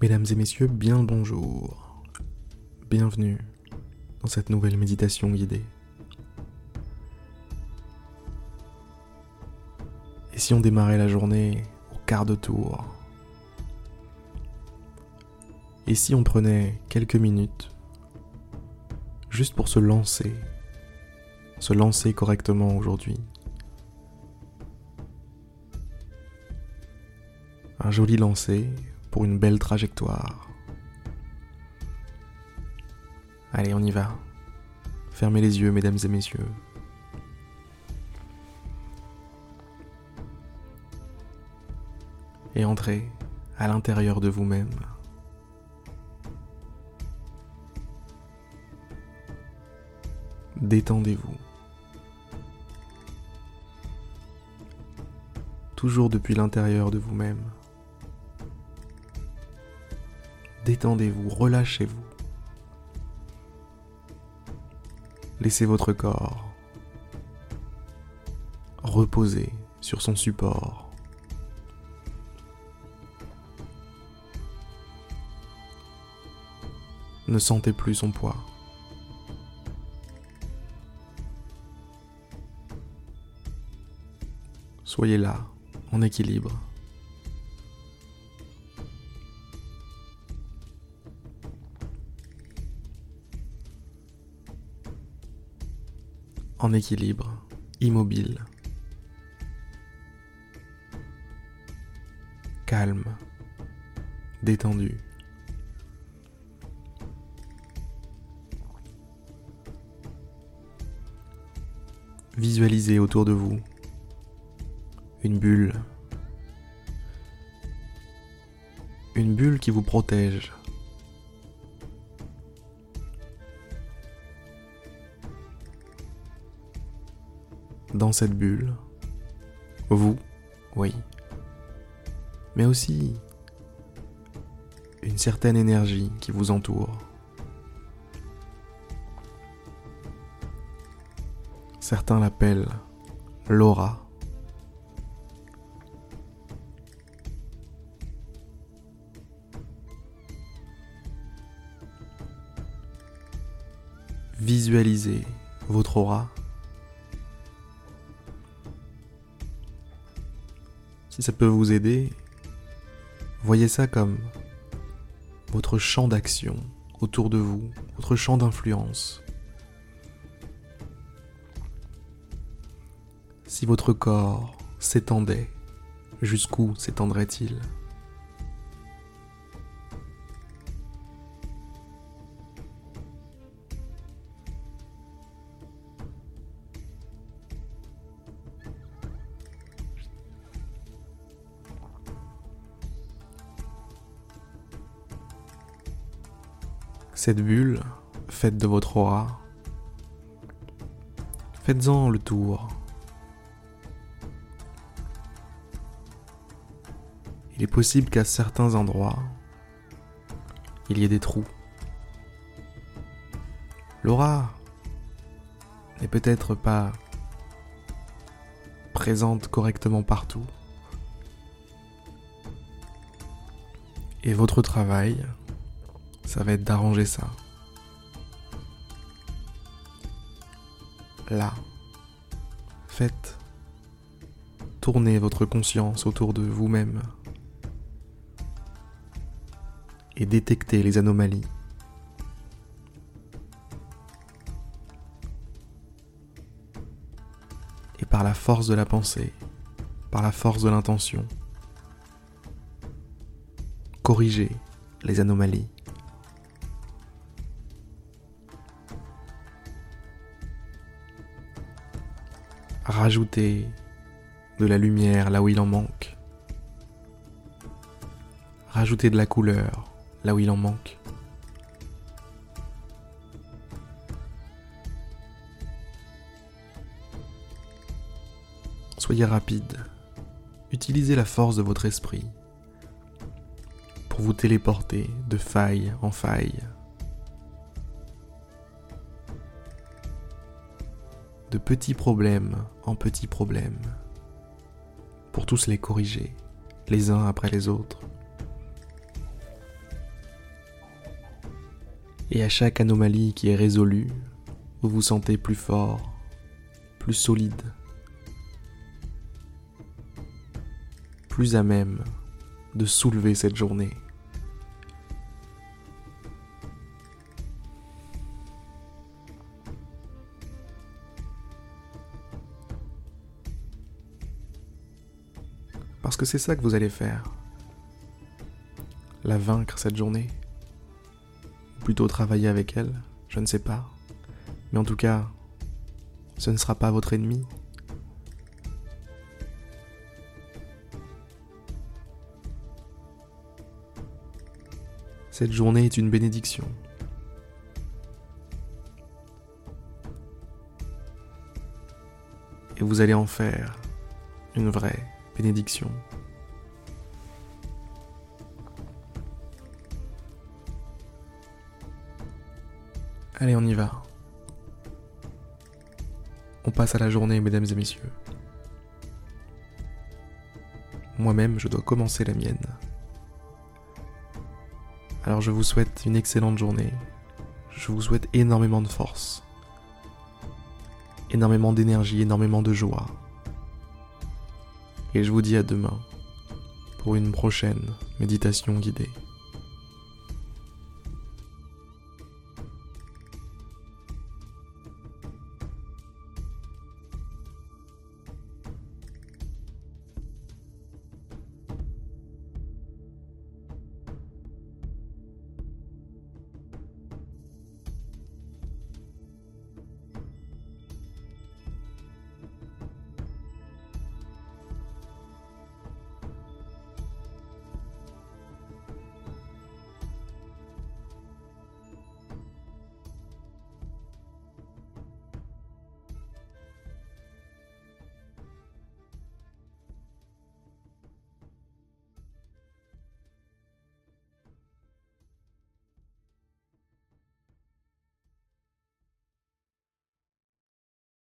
Mesdames et messieurs, bien le bonjour. Bienvenue dans cette nouvelle méditation guidée. Et si on démarrait la journée au quart de tour? Et si on prenait quelques minutes juste pour se lancer, se lancer correctement aujourd'hui? Un joli lancer pour une belle trajectoire. Allez, on y va. Fermez les yeux, mesdames et messieurs. Et entrez à l'intérieur de vous-même. Détendez-vous. Toujours depuis l'intérieur de vous-même. Détendez-vous, relâchez-vous. Laissez votre corps reposer sur son support. Ne sentez plus son poids. Soyez là, en équilibre. En équilibre, immobile, calme, détendu. Visualisez autour de vous une bulle, une bulle qui vous protège dans cette bulle. Vous, oui. Mais aussi une certaine énergie qui vous entoure. Certains l'appellent l'aura. Visualisez votre aura Si ça peut vous aider, voyez ça comme votre champ d'action autour de vous, votre champ d'influence. Si votre corps s'étendait, jusqu'où s'étendrait-il? Cette bulle, faites de votre aura. Faites-en le tour. Il est possible qu'à certains endroits, il y ait des trous. L'aura n'est peut-être pas présente correctement partout. Et votre travail, ça va être d'arranger ça. Là, faites tourner votre conscience autour de vous-même et détectez les anomalies. Et par la force de la pensée, par la force de l'intention, corrigez les anomalies. Rajouter de la lumière là où il en manque. Rajouter de la couleur là où il en manque. Soyez rapide. Utilisez la force de votre esprit pour vous téléporter de faille en faille. de petits problèmes en petits problèmes, pour tous les corriger, les uns après les autres. Et à chaque anomalie qui est résolue, vous vous sentez plus fort, plus solide, plus à même de soulever cette journée. Parce que c'est ça que vous allez faire. La vaincre cette journée. Ou plutôt travailler avec elle, je ne sais pas. Mais en tout cas, ce ne sera pas votre ennemi. Cette journée est une bénédiction. Et vous allez en faire une vraie bénédiction. Allez, on y va. On passe à la journée, mesdames et messieurs. Moi-même, je dois commencer la mienne. Alors je vous souhaite une excellente journée. Je vous souhaite énormément de force, énormément d'énergie, énormément de joie. Et je vous dis à demain pour une prochaine méditation guidée.